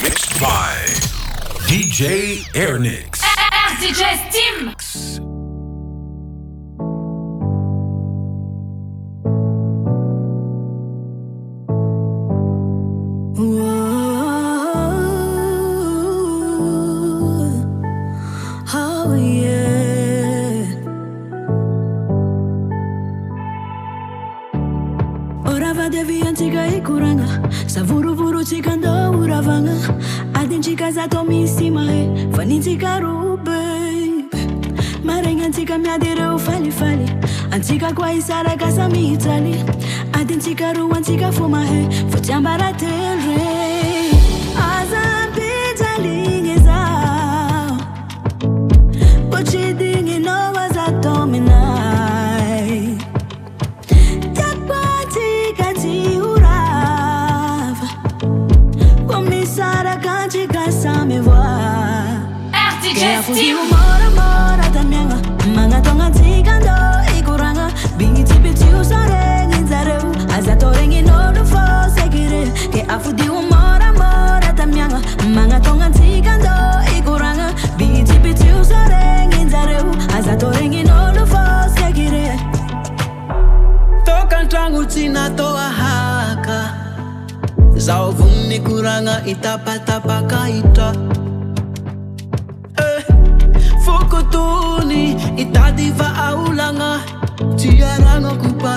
Mixed by DJ Airnix. DJ Steam.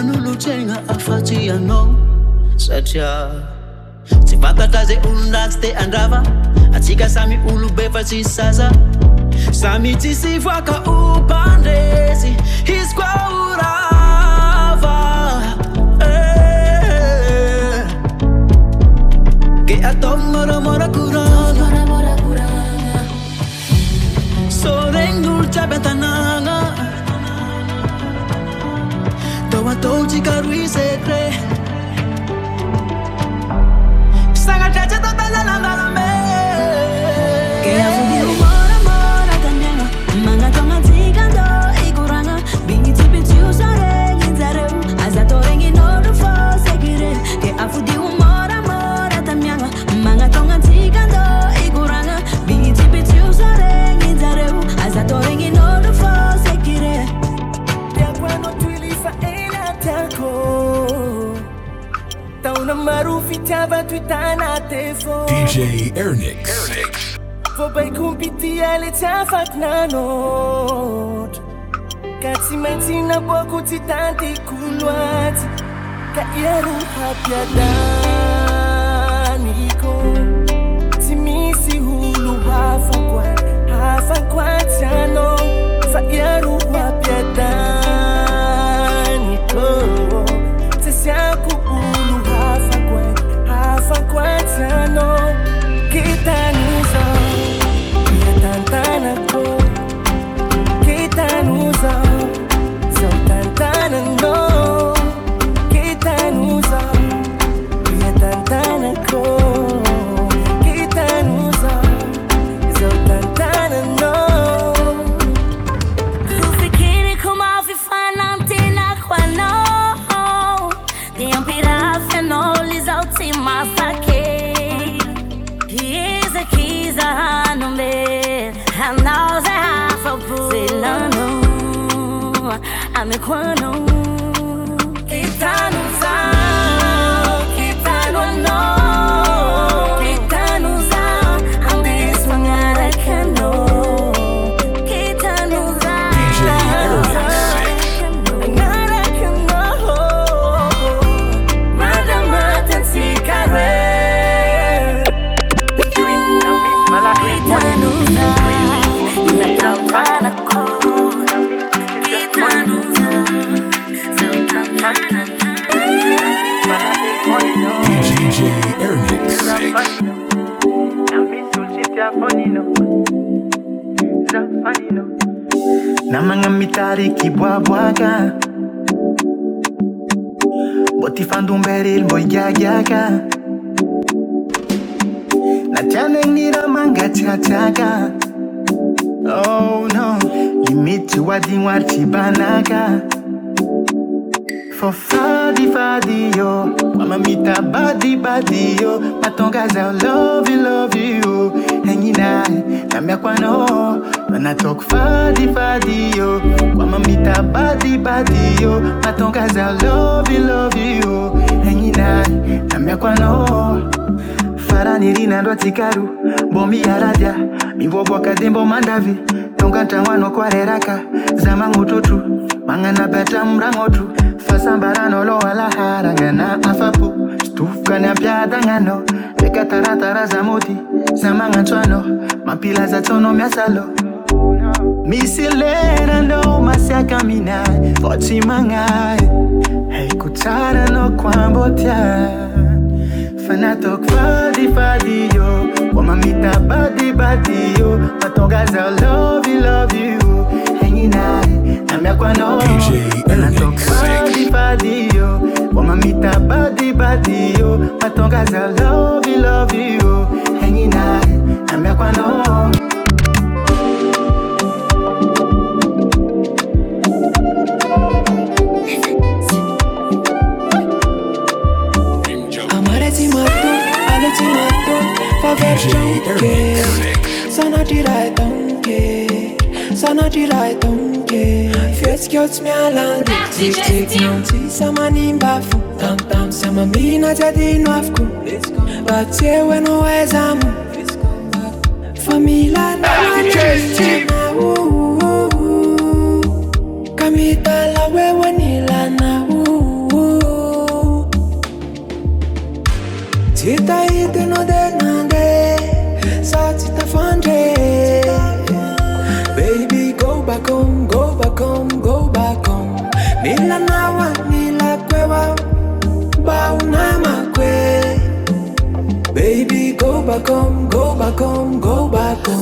man'olotsaigna afatryanao satria tsy fantatra zay olondratsy te andrava atsika samy olobe fa tsisy sasa samy tsisy voaka o mpandresy eh. izy ke atao moramora korana soregny olo jiaby an 我都只教 reset 28 ans à tes DJ Ernix. Faut bay kumpiti ale tiafak nanot Kati menti na tiano Fa fadi fadi yo wamamita badi badi yo matangaza love you love you hengi naye nambia kwano wanatok fadi fadi yo wamamita badi badi yo matangaza love you love you hengi naye nambia kwano faranirina ndwa tikaru bomi yaradya mivobwakadembo mandavi tonga ntawano kwareraka zama ng'ututu mang'ana bata mrang'otu sambarano loalaharagana afapo sytovokany ampiadananao ndraika taratara za mody za magnantso anao mampilazatsaonao miasa aloha misy leranao masiaka love love you de a minha o, namekwano enatokadibadiyo wamamita badibadiyo matongaza loviloviyo engina namekwano Favor, don't care. Sana é tão que. sana diraitonge fihetsikyotsy mialanytekitekinoty samanimba fo tamtam sy amamina tsy adino afoko mba tsy eo anao aizamo fa milana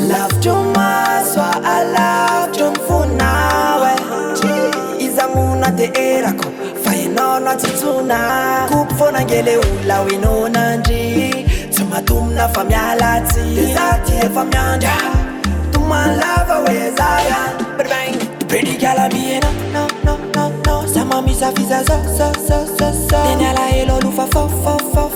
laftoao ltomfoa izamuna te erako faenonatutsuakfonangeleulainonandi somatnafamalaitfaaaedmaisa ielof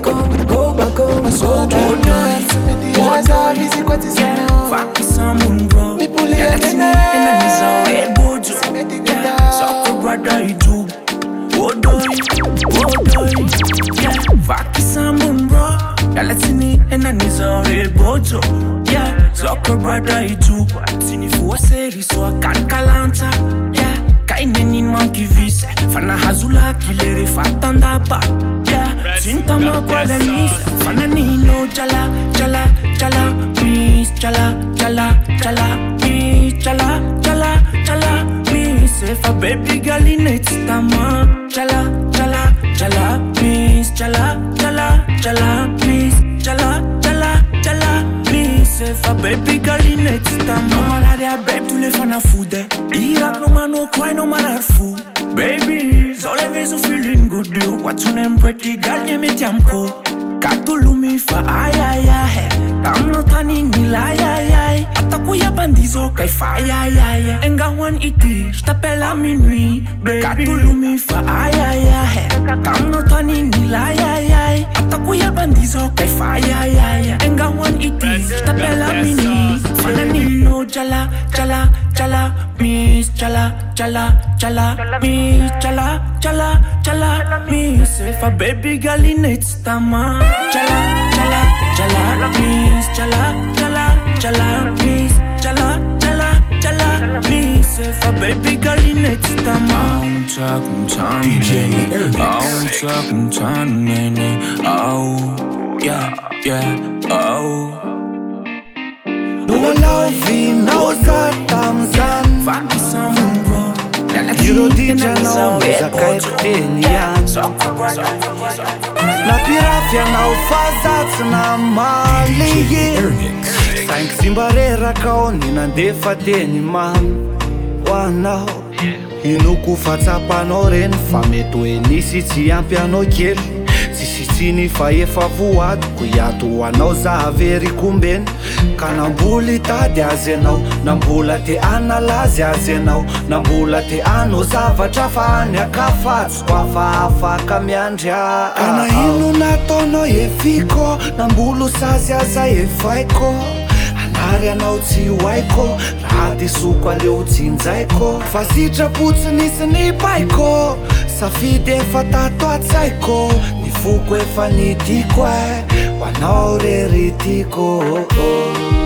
back home, go back home. I swear to God, what are these equations? Fuck someone, bro. Me pull it in the enemies are red bojo. So what do you do? What do you? What do you? Yeah, fuck someone, bro. Yalatini enemies are red bojo. Yeah, so what do you do? Tini fuwa seri so akalkalanta. Yeah. aineninuankivise fanahazula kilere fantandapa ia sintamakaais fananino jala ala cala is ll ise fabebigalineitama ss se fa baby girl in next time No mala de a babe tu le fan a fude Irak no man no cry no man are fool Baby, it's always a feeling good you What's your name pretty girl name it Katulumi fa ayaya Tamlo tani nilaya uyabandizo kaifayayaya engawan iti stapela minui katulumifa ayayahe kamnotani nilayayay atakuyabandizo kaifayayaya engawan iti stapela minui no jala jala jala miss jala jala jala miss jala jala jala miss if a baby girl in it's tama jala jala jala miss jala jala jala ainaoa tamzanynnapirak anao fazatsyna malheank simbarerakaoninadefa tenyma naoinoko fatsapanao reny fa metho enisy tsy ampy anao kely tsy sisiny fa efa voatoko hiato h anao zahaveryko mbena ka nambola tady azy anao na mbola te analazy azy anao na mbola ti ano zavatra fa any akafatsyko afa afaka miandrya ka na ino nataonao efiko nambolo sazy aza efaiko ary anao tsy o aiko raha ty soko areo tsinzaiko fa sitra potsynysy ny paiko safidy efa tato atsaiko ny foko efa nytiko e manao rery tiko oh, oh.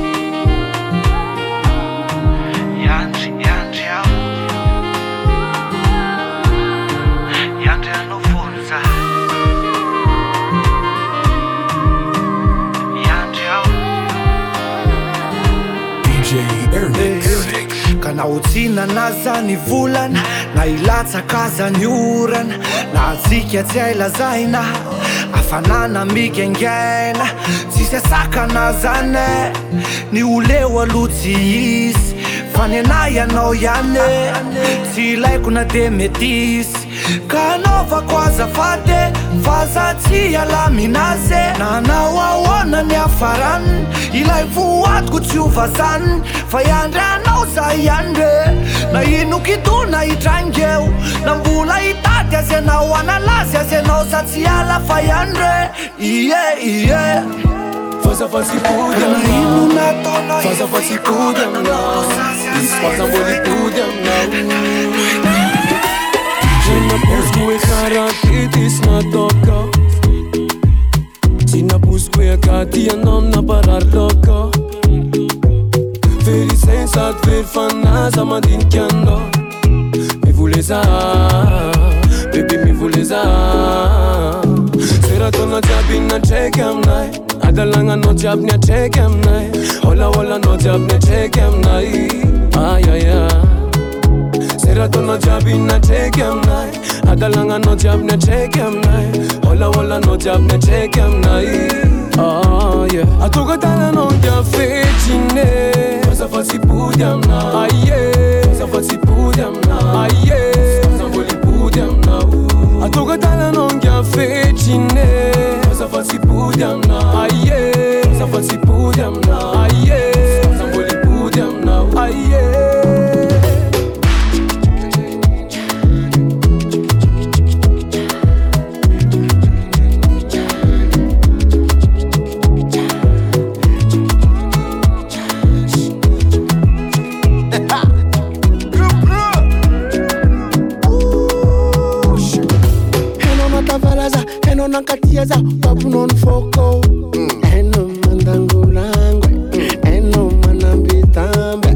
nahotsina nay zany volana na hilatsakaza ny orana na tsika tsy ailazaina afanana mikengana tsy sasaka nay zane ny oleo alotsy izy fa nianay anao ihany e, tsy ilaikona te metyizy ka naovako aza fate fa satsy alamina aze nanao ahona ny afarann ilay foatiko tsy ovazany fa iandry anao zay anroe na inokitona hitrangeo na mbola hitady azy nao analazy azy nao satsy ala fa ianre ie ien ezmesaratitisnatok sinapospoakatianom na parartoko verisensatveryfana za madinkanno mivoleza ibemivoleza seratonajiabin nategamna adalananojiabinatrega minay olaolanojiabnategamnai aaa seratonajiabin naegamna Agalanga no jab ne check em nai Ola ola no jab ne check em nai Ah yeah Atoka tala no dia fetine Kwanza fasi puja mna Ah yeah Kwanza fasi puja mna Ah yeah Zamboli puja mna Atoka tala no dia fetine Kwanza fasi puja mna Ah yeah Kwanza fasi puja mna Ah yeah Zamboli puja mna Ah yeah katiaza apnanyfôkô mm. na mandaolango mm. no manambiamba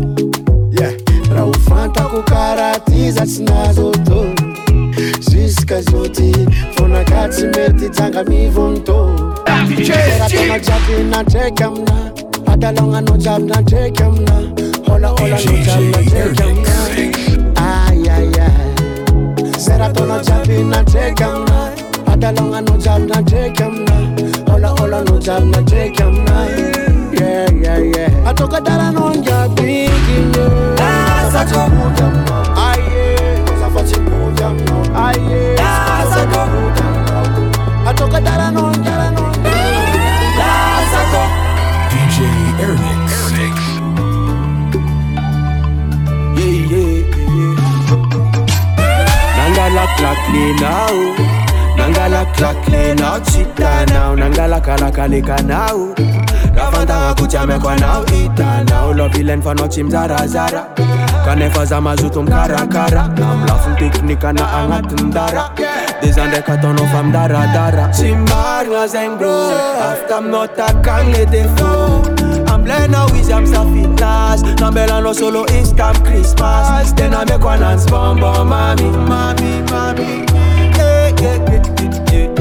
hofanakokraht zatsy nazô zusq zôy fônaka tsy mety angamivnôhaanatraikyamina algnaao jiaynatraiky amina ôaôrihar ngadalanga nojal najeke mna ola ola nojal najeke mna ye ye ye atokadala nonjabikie asakuja mna lakini oh, nachita nao nangalakalakalik nao rafantaga kuchamekwa nao ita len nao lovile nyfanaotsy mizarazara kanefa za mazoto fun amlafo na agnatinydara de za ndraiky ataonao fa dara tsy marigna zeng bro afaka aminao takagny le defo amlenao izy am safitazy no solo Christmas. Then I make one and ananzy bonbon mami mami mami hey, hey, hey.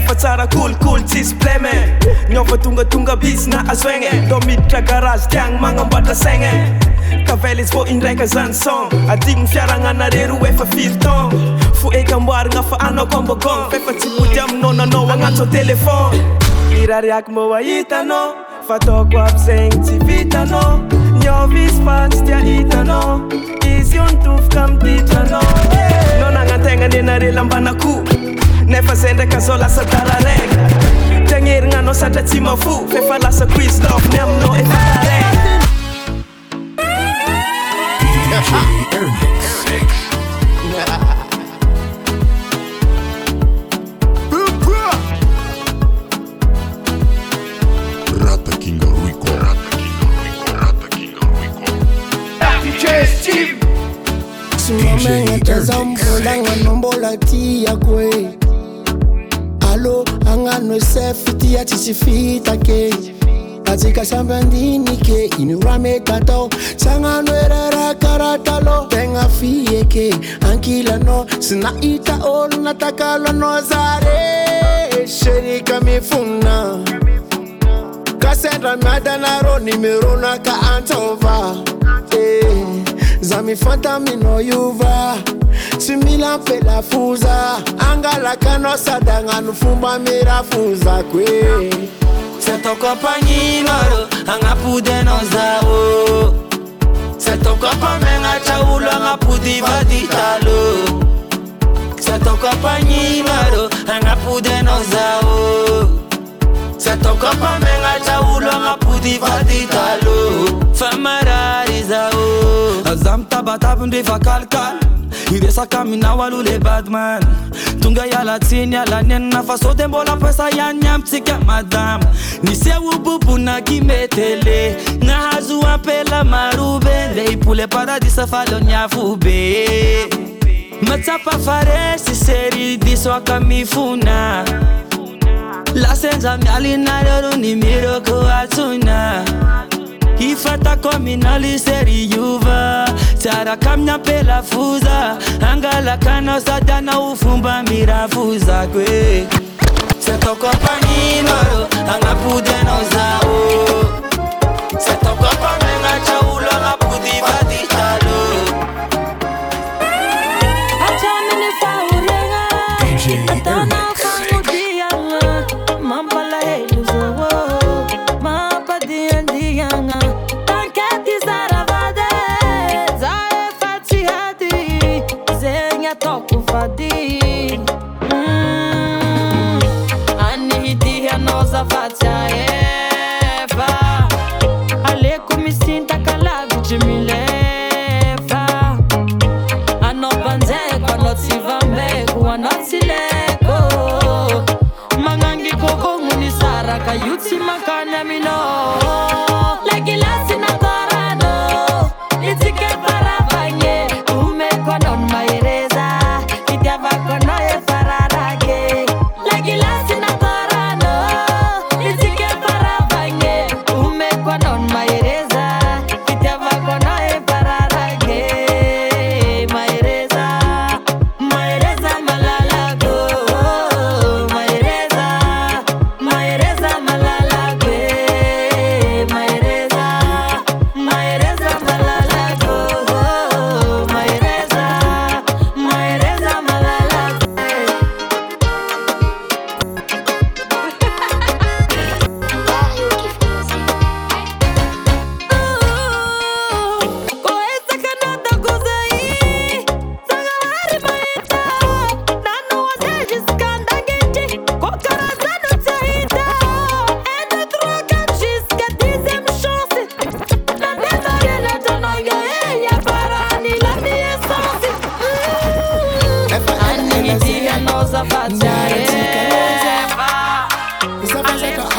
fa tsarakolokolo tsisy plem niovatongatonga bizina asonda midtrakarazy tiana manamboatrasan tavela izyvô indraikazanyson ai fiarananare r efa firtn fo ekamboarana fa anakombagofefa tsy hotyamina nana anatel aaka ako azgn y kanatena ae lambana la la Tenere una nostra sendraka zao lasa tararagna tagnherigna anao satra tsy mafo fefa lasa quizlofny aminao efa taragna Simamenge tazambola nganombola tia kwe lo anganwesefiti ya chichifita ke katika shamba ndini ke inuramekato changanwerera karata lo tengafiye ke ankila no sinaita olu natakalo nozare sherika mifuna kasendra miadanaro nimirona ka antova eh, zamifanta minoyuva tumila mpe lafunza angalaka nosadanga nufumba mirafunza kwe se tokopa nyingoro angapude nozao se tokopa menga chaulo angapudima ditalo se tokopa nyingoro angapude nozao se tokopa menga chaulo angapudima ditalo famarari zao azamtabatabndrivakalkal idesakaminawalule badman tungayala tinya lanenna fasodembola pesa yayamtsika madamu ni seububu na kimetele nahazuapela marube deipule paradisa falo nyafube matsapa faresi seridiso akamifuna lasenjamyalinareruni miroko atuna ifata kominaliseri yuva tarakamya pelafuza angalakana sadana ufumba mirafu zakwe setokopanimaro angapudenozao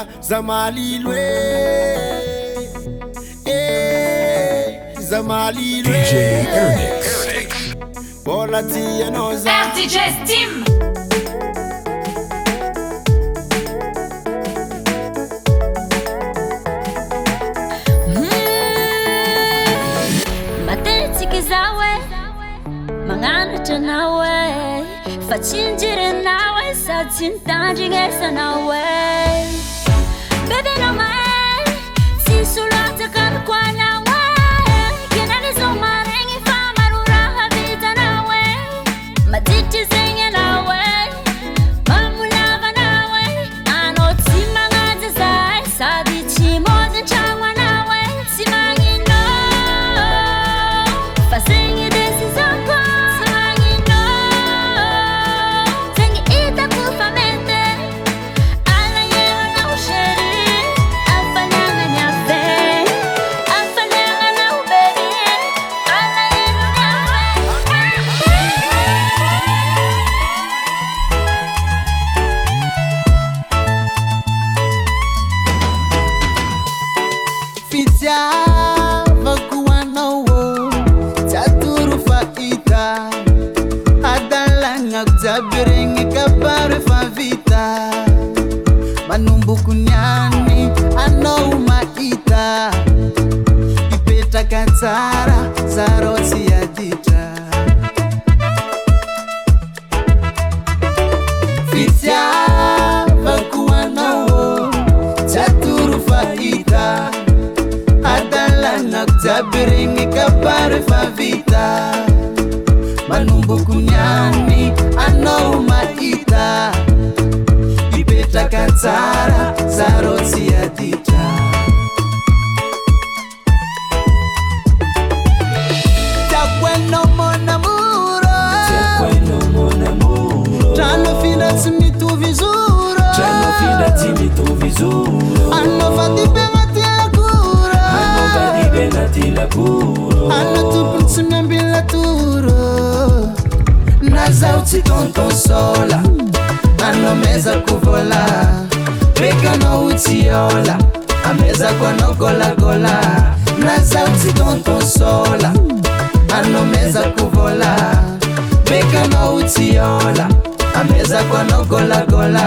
Eh, eh, eh. za maliloe zamailoôlaianao zdestim hmm. matetsika za oe magnanatranao oe fa ty njerenao e sady sy nitandry gnyesanao oe Bebe naman, sisulatan ka kwa na ioeva anoi amezkoanogolaioeuvoa eaila mezkoanogolagola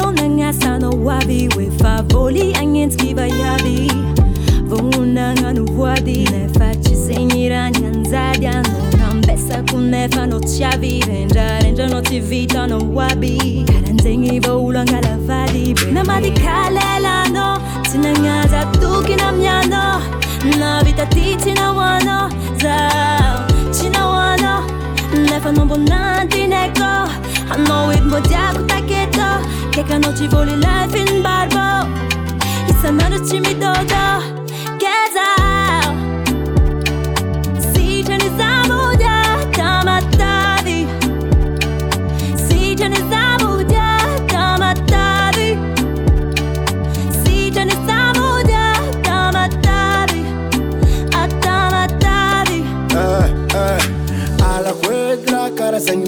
longasnoaiefavolanyenzkivaav voonganuadefaciseirananzaoambeskufanocaverrenrocivitno branzvlangalfd 那 mdkalel zingaztuknaa 那 avittcinait ci vuole life in barbo It's another Jimmy Dodo Get out Si ce ne tamatadi. da matadi Si ce ne zabudia da matadi Si ce ne zabudia da matadi A da matadi Eh, eh.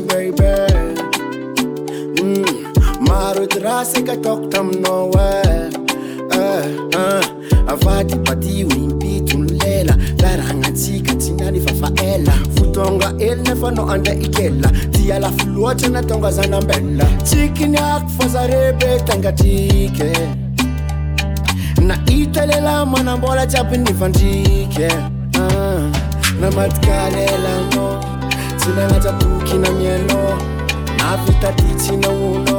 baby dektko taminao eavady eh, eh, eh. madi o impitony lela laragnatsika tsy nanyfafa ela fotonga elina fanao andaikea di alafo loatranatonga zanambea tsikynyako fa zarebe tangatik na hita lelah manambola tsyabinvandik namadyka lelana tsy nanatabokinamiala avitaty tsinaona